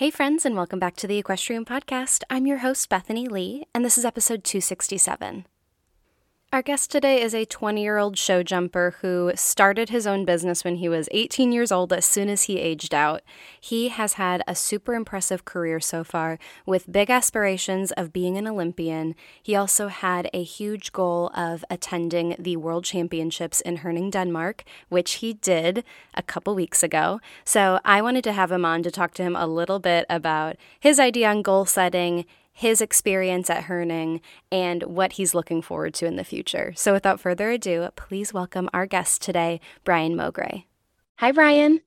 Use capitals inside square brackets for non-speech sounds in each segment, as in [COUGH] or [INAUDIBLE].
Hey, friends, and welcome back to the Equestrian Podcast. I'm your host, Bethany Lee, and this is episode 267. Our guest today is a 20 year old show jumper who started his own business when he was 18 years old as soon as he aged out. He has had a super impressive career so far with big aspirations of being an Olympian. He also had a huge goal of attending the World Championships in Herning, Denmark, which he did a couple weeks ago. So I wanted to have him on to talk to him a little bit about his idea on goal setting, his experience at Herning, and what he's looking forward to in the future. So, without further ado, please welcome our guest today, Brian Moggre. Hi, Brian.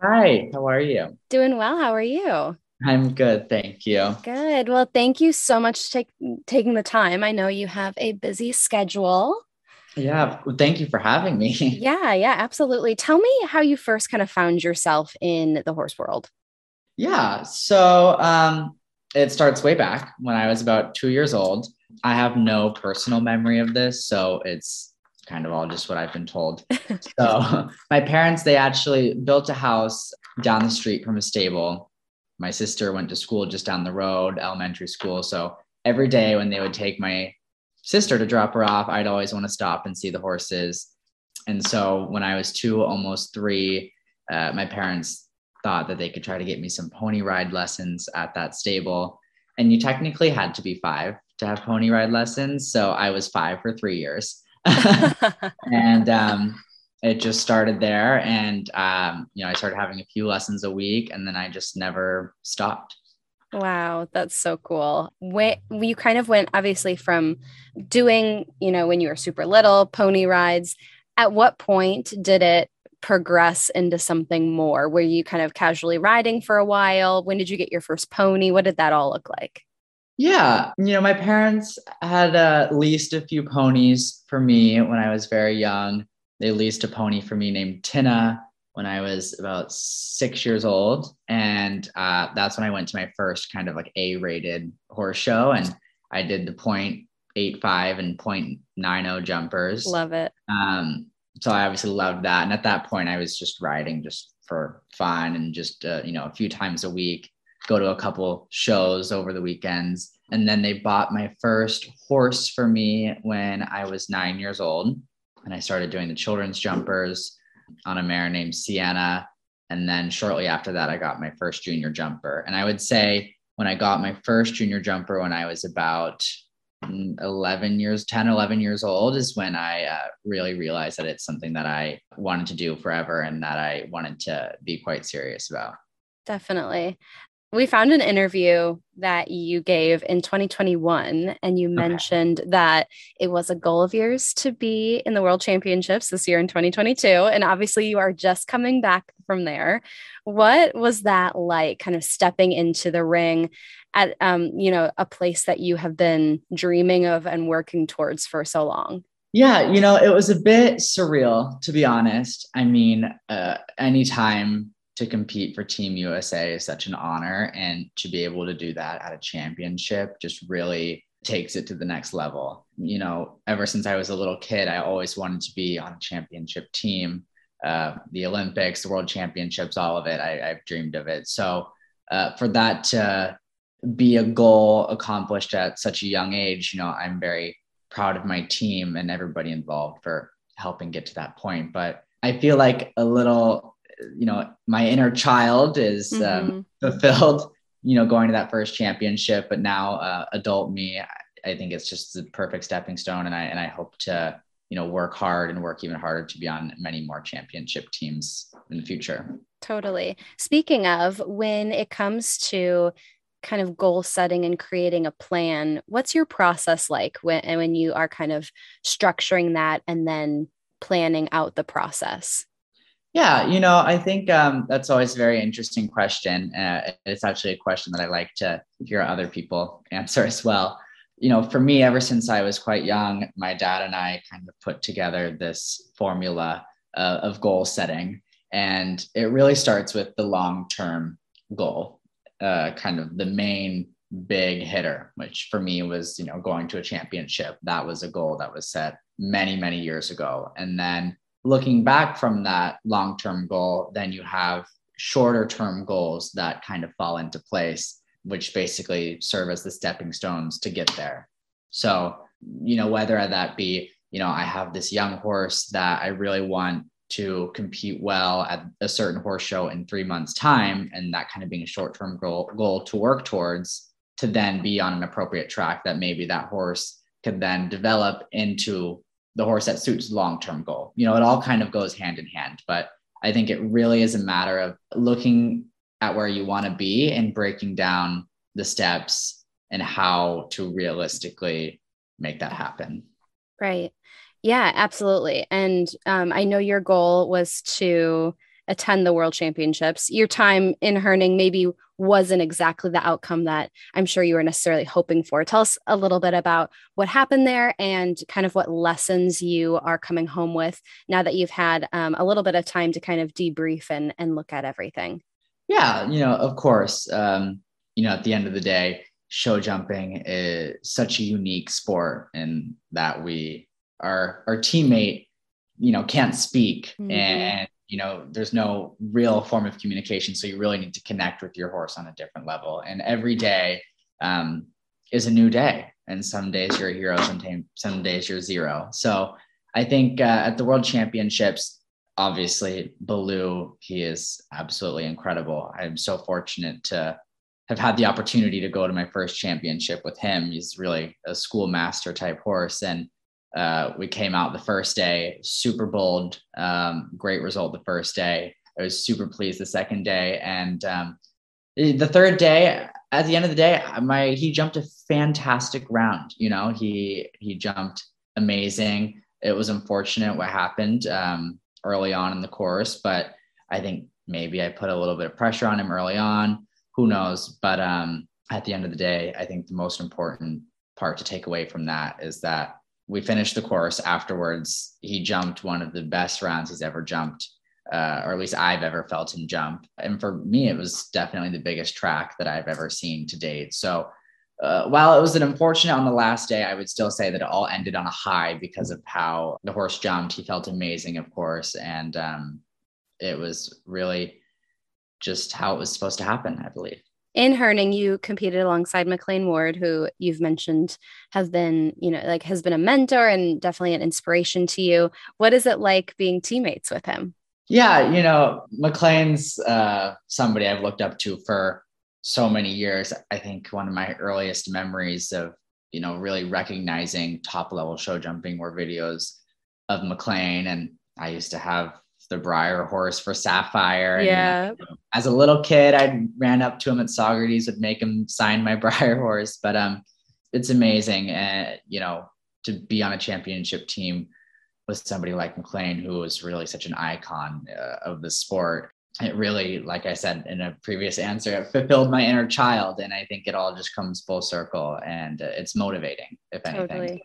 Hi, how are you? Doing well. How are you? I'm good, thank you. Good. Well, thank you so much for taking the time. I know you have a busy schedule. Yeah, thank you for having me. [LAUGHS] yeah, yeah, absolutely. Tell me how you first kind of found yourself in the horse world. Yeah, so um, it starts way back when I was about two years old. I have no personal memory of this, so it's kind of all just what I've been told. [LAUGHS] so my parents, they actually built a house down the street from a stable. My sister went to school just down the road, elementary school. So every day when they would take my sister to drop her off, I'd always want to stop and see the horses. And so when I was two, almost three, uh, my parents thought that they could try to get me some pony ride lessons at that stable. And you technically had to be five to have pony ride lessons. So I was five for three years. [LAUGHS] and um, it just started there. And, um, you know, I started having a few lessons a week and then I just never stopped. Wow, that's so cool. When you kind of went obviously from doing, you know, when you were super little, pony rides. At what point did it progress into something more? Were you kind of casually riding for a while? When did you get your first pony? What did that all look like? Yeah, you know, my parents had uh, leased a few ponies for me when I was very young. They leased a pony for me named Tina when I was about six years old. And uh, that's when I went to my first kind of like A rated horse show. And I did the point eight five and point nine oh jumpers. Love it. Um, so I obviously loved that. And at that point, I was just riding just for fun and just uh, you know a few times a week. Go to a couple shows over the weekends, and then they bought my first horse for me when I was nine years old, and I started doing the children's jumpers on a mare named Sienna. And then shortly after that, I got my first junior jumper. And I would say when I got my first junior jumper when I was about 11 years 10 11 years old is when i uh, really realized that it's something that i wanted to do forever and that i wanted to be quite serious about. Definitely. We found an interview that you gave in 2021 and you mentioned okay. that it was a goal of yours to be in the world championships this year in 2022 and obviously you are just coming back from there. What was that like kind of stepping into the ring at um, you know a place that you have been dreaming of and working towards for so long? Yeah you know it was a bit surreal to be honest. I mean uh, anytime to compete for team usa is such an honor and to be able to do that at a championship just really takes it to the next level. You know ever since i was a little kid i always wanted to be on a championship team uh, the olympics the world championships all of it. I, have dreamed of it. So uh, for that to be a goal accomplished at such a young age, you know, I'm very proud of my team and everybody involved for helping get to that point. But I feel like a little, you know, my inner child is um, mm-hmm. um, fulfilled, you know, going to that first championship. But now, uh, adult me, I think it's just the perfect stepping stone, and I and I hope to, you know, work hard and work even harder to be on many more championship teams in the future. Totally. Speaking of, when it comes to kind of goal setting and creating a plan what's your process like when when you are kind of structuring that and then planning out the process yeah you know i think um, that's always a very interesting question uh, it's actually a question that i like to hear other people [LAUGHS] answer as well you know, for me, ever since I was quite young, my dad and I kind of put together this formula uh, of goal setting. And it really starts with the long term goal, uh, kind of the main big hitter, which for me was, you know, going to a championship. That was a goal that was set many, many years ago. And then looking back from that long term goal, then you have shorter term goals that kind of fall into place, which basically serve as the stepping stones to get there. So, you know, whether that be, you know, I have this young horse that I really want to compete well at a certain horse show in three months' time, and that kind of being a short term goal, goal to work towards to then be on an appropriate track that maybe that horse could then develop into the horse that suits long term goal. You know, it all kind of goes hand in hand, but I think it really is a matter of looking at where you want to be and breaking down the steps and how to realistically make that happen. Right. Yeah, absolutely. And um, I know your goal was to attend the world championships. Your time in Herning maybe wasn't exactly the outcome that I'm sure you were necessarily hoping for. Tell us a little bit about what happened there and kind of what lessons you are coming home with now that you've had um, a little bit of time to kind of debrief and, and look at everything. Yeah, you know, of course, um, you know, at the end of the day, show jumping is such a unique sport in that we, our, our teammate, you know, can't speak mm-hmm. and you know there's no real form of communication. So you really need to connect with your horse on a different level. And every day um, is a new day. And some days you're a hero some, some days you're zero. So i think uh, at the world championships obviously Balou he is absolutely incredible. I'm so fortunate to have had the opportunity to go to my first championship with him. He's really a schoolmaster type horse. And uh, we came out the first day, super bold, um, great result the first day. I was super pleased the second day, and um, the third day. At the end of the day, my he jumped a fantastic round. You know, he he jumped amazing. It was unfortunate what happened um, early on in the course, but I think maybe I put a little bit of pressure on him early on. Who knows? But um, at the end of the day, I think the most important part to take away from that is that we finished the course afterwards. He jumped one of the best rounds he's ever jumped, uh, or at least I've ever felt him jump. And for me, it was definitely the biggest track that I've ever seen to date. So uh, while it was an unfortunate on the last day, I would still say that it all ended on a high because of how the horse jumped. He felt amazing, of course, and um, it was really just how it was supposed to happen, I believe in Herning, you competed alongside McLain Ward, who you've mentioned has been, you know, like has been a mentor and definitely an inspiration to you. What is it like being teammates with him? Yeah, you know, McLain's uh, somebody I've looked up to for so many years. I think one of my earliest memories of, you know, really recognizing top level show jumping were videos of McLain. And I used to have the Breyer horse for Sapphire. And, yeah. You know, as a little kid, I ran up to him at Saugerties, would make him sign my [LAUGHS] Breyer horse. But um, it's amazing, and uh, you know, to be on a championship team with somebody like McLain, who was really such an icon uh, of the sport. It really, like I said in a previous answer, it fulfilled my inner child, and I think it all just comes full circle, and uh, it's motivating, if anything.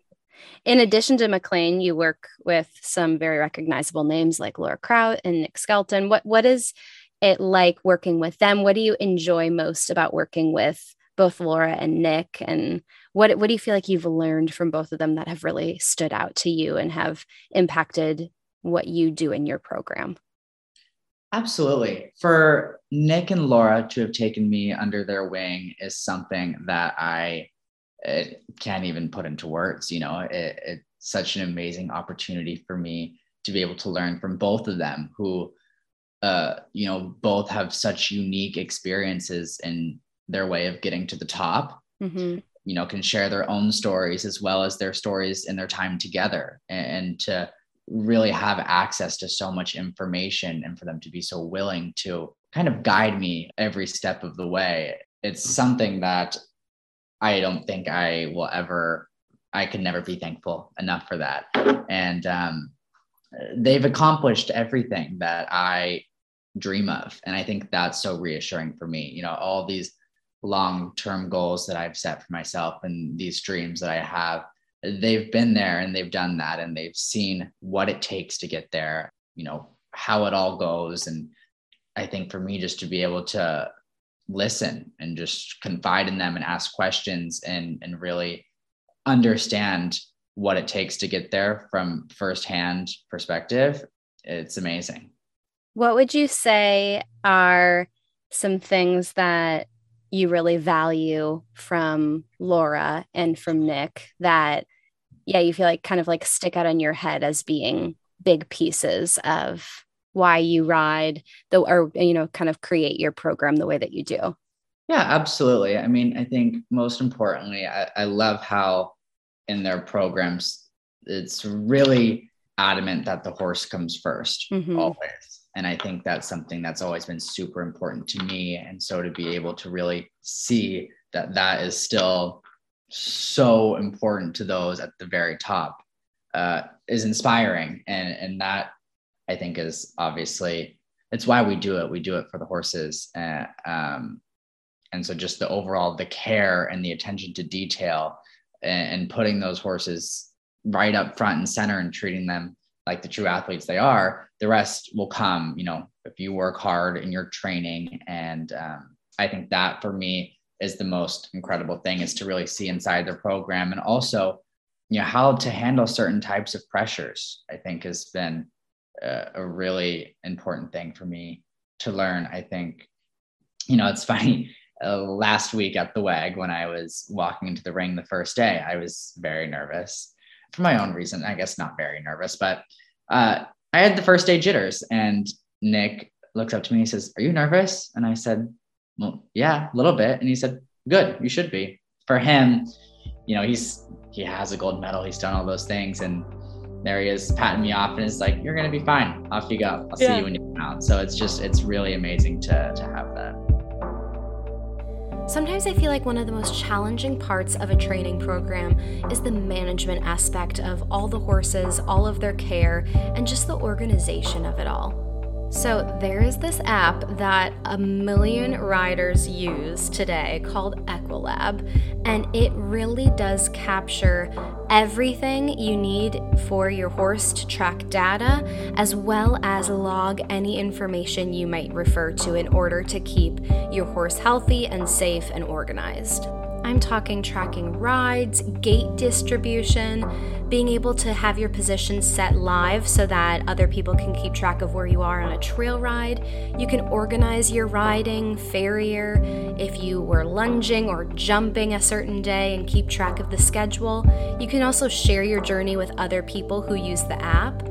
In addition to McLain, you work with some very recognizable names like Laura Kraut and Nick Skelton. What what is it like working with them? What do you enjoy most about working with both Laura and Nick? And what what do you feel like you've learned from both of them that have really stood out to you and have impacted what you do in your program? Absolutely. For Nick and Laura to have taken me under their wing is something that I it can't even put into words. You know, it, it's such an amazing opportunity for me to be able to learn from both of them, who, uh, you know, both have such unique experiences in their way of getting to the top. Mm-hmm. You know, can share their own stories as well as their stories in their time together, and, and to really have access to so much information, and for them to be so willing to kind of guide me every step of the way. It's something that I don't think I will ever, I can never be thankful enough for that. And um, they've accomplished everything that I dream of. And I think that's so reassuring for me. You know, all these long term goals that I've set for myself and these dreams that I have, they've been there and they've done that and they've seen what it takes to get there, you know, how it all goes. And I think for me, just to be able to listen and just confide in them and ask questions and, and really understand what it takes to get there from firsthand perspective, it's amazing. What would you say are some things that you really value from Laura and from Nick that, yeah, you feel like kind of like stick out in your head as being big pieces of why you ride the or you know kind of create your program the way that you do yeah absolutely i mean i think most importantly i, I love how in their programs it's really adamant that the horse comes 1st mm-hmm. always and I think that's something that's always been super important to me. And so to be able to really see that that is still so important to those at the very top uh, is inspiring. And, and that I think is obviously, it's why we do it. We do it for the horses. Uh, um, and so just the overall, the care and the attention to detail and, and putting those horses right up front and center and treating them like the true athletes they are, the rest will come, you know, if you work hard in your training. And um, I think that for me is the most incredible thing is to really see inside their program and also, you know, how to handle certain types of pressures, I think has been a, really important thing for me to learn. I think, you know, it's [LAUGHS] funny. Uh, last week at the WEG, when I was walking into the ring the first day, I was very nervous for my own reason. I guess not very nervous, but uh, I had the first day jitters. And Nick looks up to me and says, Are you nervous? And I said, Well, yeah, a little bit. And he said, Good, you should be. For him, you know, he's he has a gold medal, he's done all those things. And there he is patting me off and is like, You're gonna be fine. Off you go. I'll yeah. see you when you come out. So it's just it's really amazing to to have that. Sometimes I feel like one of the most challenging parts of a training program is the management aspect of all the horses, all of their care, and just the organization of it all. So, there is this app that a million riders use today called Equilab, and it really does capture everything you need for your horse to track data, as well as log any information you might refer to in order to keep your horse healthy and safe and organized. I'm talking tracking rides, gait distribution, being able to have your position set live so that other people can keep track of where you are on a trail ride. You can organize your riding, farrier, if you were lunging or jumping a certain day and keep track of the schedule. You can also share your journey with other people who use the app.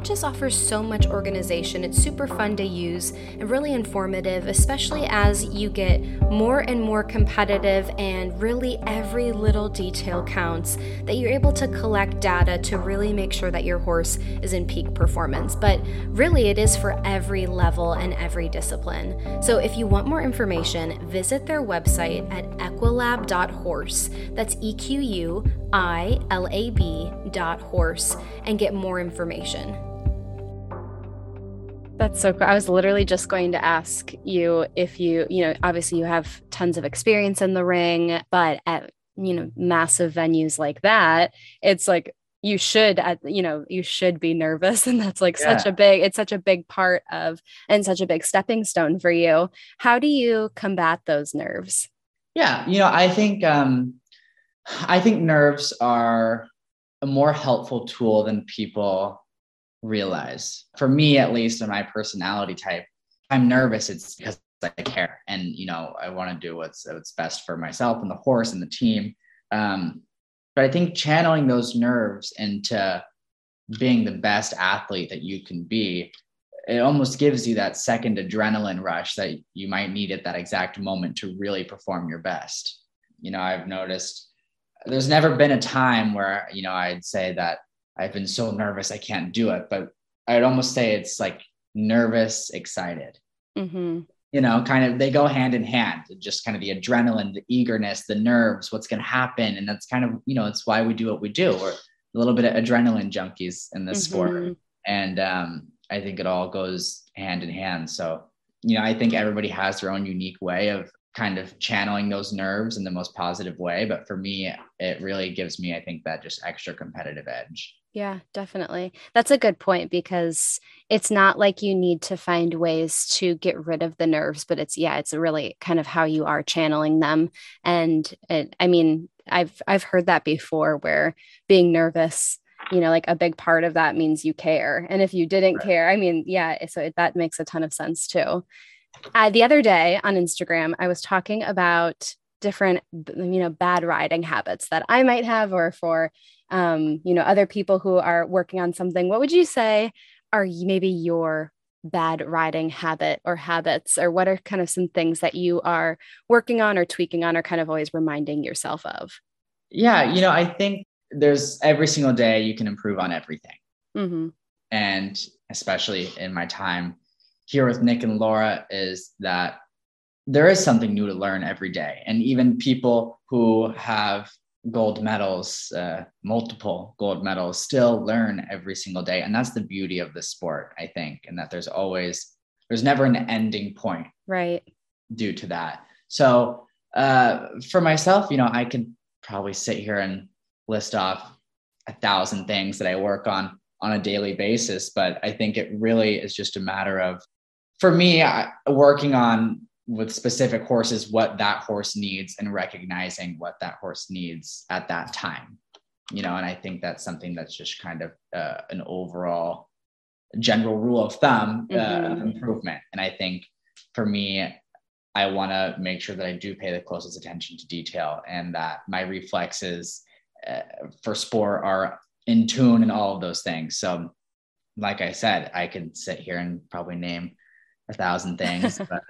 It just offers so much organization. It's super fun to use and really informative, especially as you get more and more competitive and really every little detail counts. That you're able to collect data to really make sure that your horse is in peak performance. But really, it is for every level and every discipline. So if you want more information, visit their website at equilab.horse. That's E Q U I L A B dot horse and get more information. That's so cool. I was literally just going to ask you if you, you know, obviously you have tons of experience in the ring, but at, you know, massive venues like that, it's like you should at you know you should be nervous [LAUGHS] and that's like yeah. such a big it's such a big part of and such a big stepping stone for you how do you combat those nerves yeah you know i think um i think nerves are a more helpful tool than people realize. For me, at least, in my personality type, I'm nervous. It's because I care, and you know, I want to do what's what's best for myself and the horse and the team. Um, but I think channeling those nerves into being the best athlete that you can be, it almost gives you that second adrenaline rush that you might need at that exact moment to really perform your best. You know, I've noticed there's never been a time where you know I'd say that I've been so nervous I can't do it. But I'd almost say it's like nervous, excited. Mm-hmm. You know, kind of they go hand in hand. Just kind of the adrenaline, the eagerness, the nerves, what's going to happen, and that's kind of you know it's why we do what we do. We're a little bit of adrenaline junkies in this mm-hmm. sport, and um, I think it all goes hand in hand. So you know, I think everybody has their own unique way of kind of channeling those nerves in the most positive way. But for me, it really gives me, I think, that just extra competitive edge. Yeah, definitely. That's a good point because it's not like you need to find ways to get rid of the nerves, but it's yeah, it's really kind of how you are channeling them. And it, I mean, I've I've heard that before where being nervous, you know, like a big part of that means you care. And if you didn't right. care, I mean, yeah, so it, that makes a ton of sense too. Uh, the other day on Instagram, I was talking about different you know bad riding habits that I might have or for um, you know other people who are working on something what would you say are maybe your bad riding habit or habits or what are kind of some things that you are working on or tweaking on or kind of always reminding yourself of? Yeah you know i think there's every single day you can improve on everything. Mm-hmm. and especially in my time here with nick and laura is that there is something new to learn every day. And even people who have gold medals, uh, multiple gold medals, still learn every single day. And that's the beauty of the sport, I think, and that there's always, there's never an ending point. Right. Due to that. So uh, for myself, you know, I can probably sit here and list off a thousand things that I work on on a daily basis, but I think it really is just a matter of, for me, I, working on with specific horses what that horse needs and recognizing what that horse needs at that time. You know and i think that's something that's just kind of uh, an overall general rule of thumb uh, mm-hmm. improvement. And i think for me i want to make sure that i do pay the closest attention to detail and that my reflexes uh, for sport are in tune and all of those things. So like i said i could sit here and probably name a thousand things [LAUGHS] but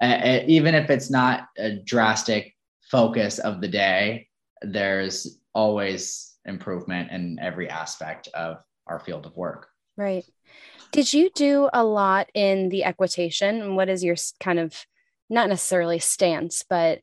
uh, even if it's not a drastic focus of the day, there's always improvement in every aspect of our field of work. Right. Did you do a lot in the equitation? What is your kind of not necessarily stance, but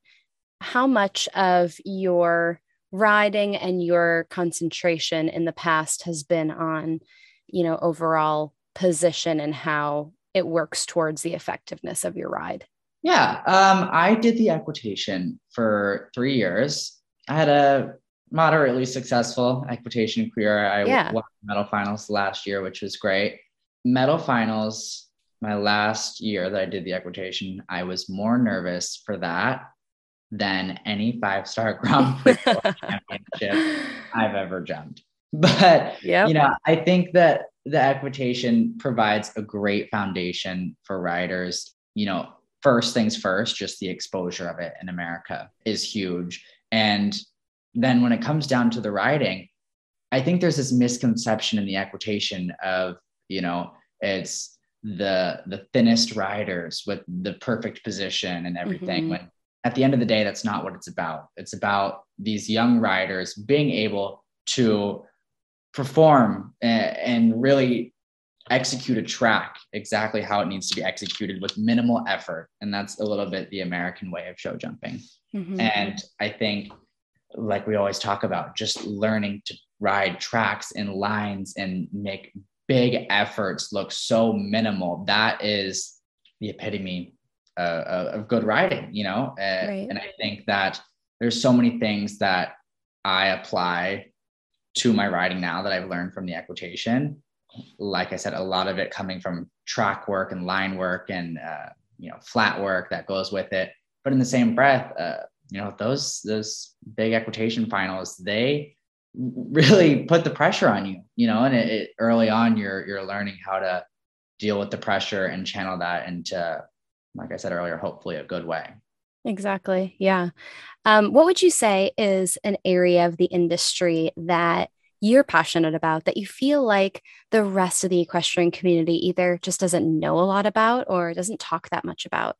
how much of your riding and your concentration in the past has been on, you know, overall position and how it works towards the effectiveness of your ride? Yeah, um, I did the equitation for three years. I had a moderately successful equitation career. I yeah. won medal finals last year, which was great. Medal finals, my last year that I did the equitation, I was more nervous for that than any five star [LAUGHS] Grand Prix championship [LAUGHS] I've ever jumped. But yep. you know, I think that the equitation provides a great foundation for riders. You know, first things first, just the exposure of it in America is huge. And then when it comes down to the riding, I think there's this misconception in the equitation of, you know, it's the the thinnest riders with the perfect position and everything. Mm-hmm. When at the end of the day, that's not what it's about. It's about these young riders being able to perform and, and really execute a track exactly how it needs to be executed with minimal effort. And that's a little bit the American way of show jumping. Mm-hmm. And I think, like we always talk about, just learning to ride tracks and lines and make big efforts look so minimal. That is the epitome uh, of good riding, you know? Uh, right. And I think that there's so many things that I apply to my riding now that I've learned from the equitation like I said, a lot of it coming from track work and line work and uh, you know flat work that goes with it. But in the same breath, uh, you know those those big equitation finals they [LAUGHS] really put the pressure on you. You know, and it, it, early on you're you're learning how to deal with the pressure and channel that into, like I said earlier, hopefully a good way. Exactly. Yeah. Um, what would you say is an area of the industry that you're passionate about that you feel like the rest of the equestrian community either just doesn't know a lot about or doesn't talk that much about?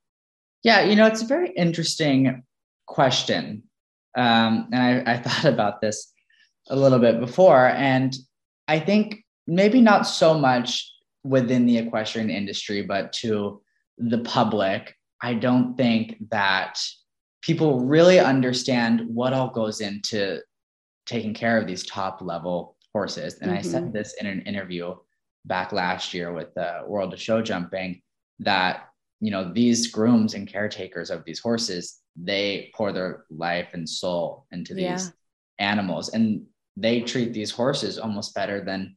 Yeah, you know, it's a very interesting question. Um, and I, I [LAUGHS] thought about this a little bit before. And I think maybe not so much within the equestrian industry, but to the public, I don't think that people really understand what all goes into taking care of these top level horses. And mm-hmm. I said mm-hmm. this in an interview back last year with the World of Show Jumping that you know, these grooms and caretakers of these horses, they pour their life and soul into these yeah. animals and they treat these horses almost better than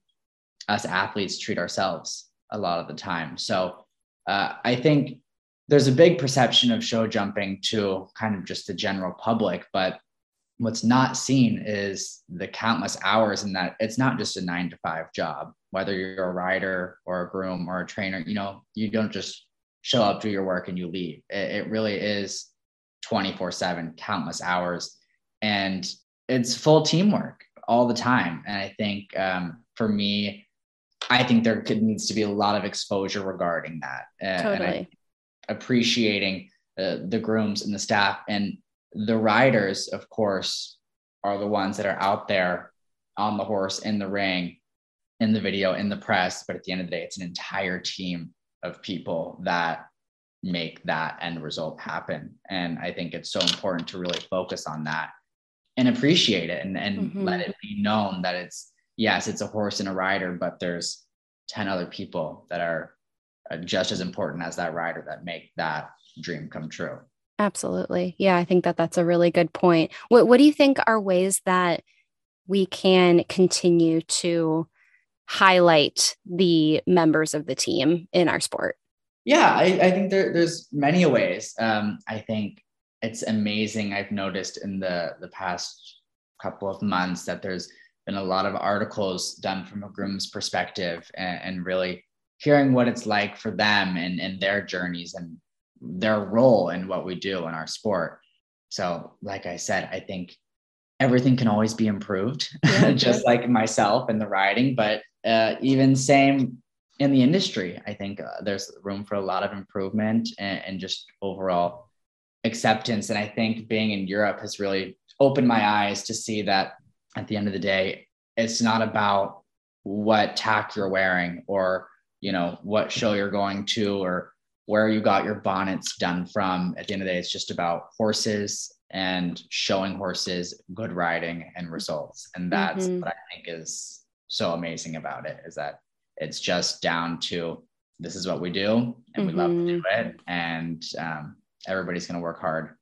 us athletes treat ourselves a lot of the time. So uh, I think there's a big perception of show jumping to kind of just the general public, but what's not seen is the countless hours in that it's not just a nine to five job whether you're a rider or a groom or a trainer you know you don't just show up do your work and you leave. It, it really is 24 7 countless hours. And it's full teamwork all the time. And i think um, for me i think there could, needs to be a lot of exposure regarding that. Uh, totally. appreciating uh, the grooms and the staff. And the riders, of course, are the ones that are out there on the horse, in the ring, in the video, in the press. But at the end of the day, it's an entire team of people that make that end result happen. And I think it's so important to really focus on that and appreciate it and, and mm-hmm. let it be known that it's, yes, it's a horse and a rider, but there's 10 other people that are uh, just as important as that rider that make that dream come true. Absolutely. Yeah, I think that that's a really good point. What what do you think are ways that we can continue to highlight the members of the team in our sport? Yeah, I, I think there, there's many ways. Um, I think it's amazing. I've noticed in the the past couple of months that there's been a lot of articles done from a groom's perspective and, and really hearing what it's like for them and, and their journeys and their role in what we do in our sport. So, like I said, I think everything can always be improved, yeah, [LAUGHS] just like myself and the riding. But uh, even same in the industry, I think uh, there's room for a lot of improvement and, and just overall acceptance. And I think being in Europe has really opened my eyes to see that at the end of the day, it's not about what tack you're wearing or you know what show you're going to or where you got your bonnets done from. At the end of the day, it's just about horses and showing horses good riding and results. And that's mm-hmm. what I think is so amazing about it is that it's just down to this is what we do and mm-hmm. we love to do mm-hmm. it. And um, everybody's going to work hard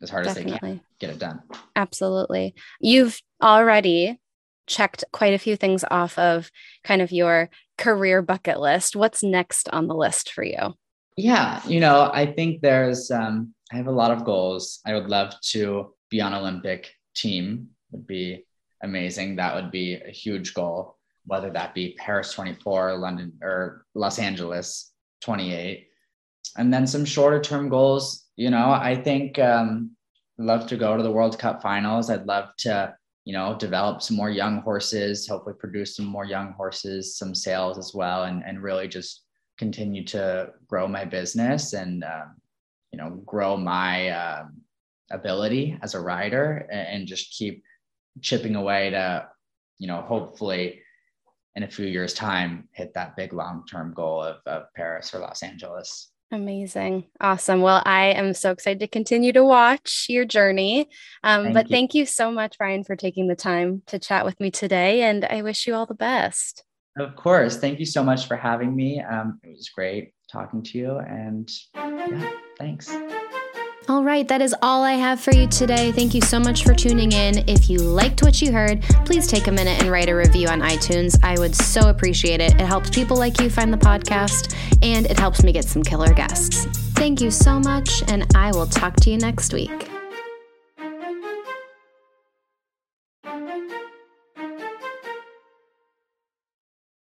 as hard Definitely. as they can get it done. Absolutely. You've already checked quite a few things off of kind of your career bucket list. What's next on the list for you? Yeah, you know, I think there's um, I have a lot of goals. I would love to be on Olympic team. Would be amazing. That would be a huge goal. Whether that be Paris 24, London, or Los Angeles 28, and then some shorter term goals. You know, I think um, love to go to the World Cup finals. I'd love to, you know, develop some more young horses. Hopefully, produce some more young horses, some sales as well, and and really just continue to grow my business and um, you know grow my um, ability as a rider and, and just keep chipping away to you know hopefully in a few years time hit that big long-term goal of, of paris or los angeles Amazing. Awesome. Well, I am so excited to continue to watch your journey. Um, thank but you. thank you so much, Brian, for taking the time to chat with me today. And I wish you all the best. Of course. Thank you so much for having me. Um, it was great talking to you. And yeah, thanks. All right, that is all I have for you today. Thank you so much for tuning in. If you liked what you heard, please take a minute and write a review on iTunes. I would so appreciate it. It helps people like you find the podcast and it helps me get some killer guests. Thank you so much, and I will talk to you next week.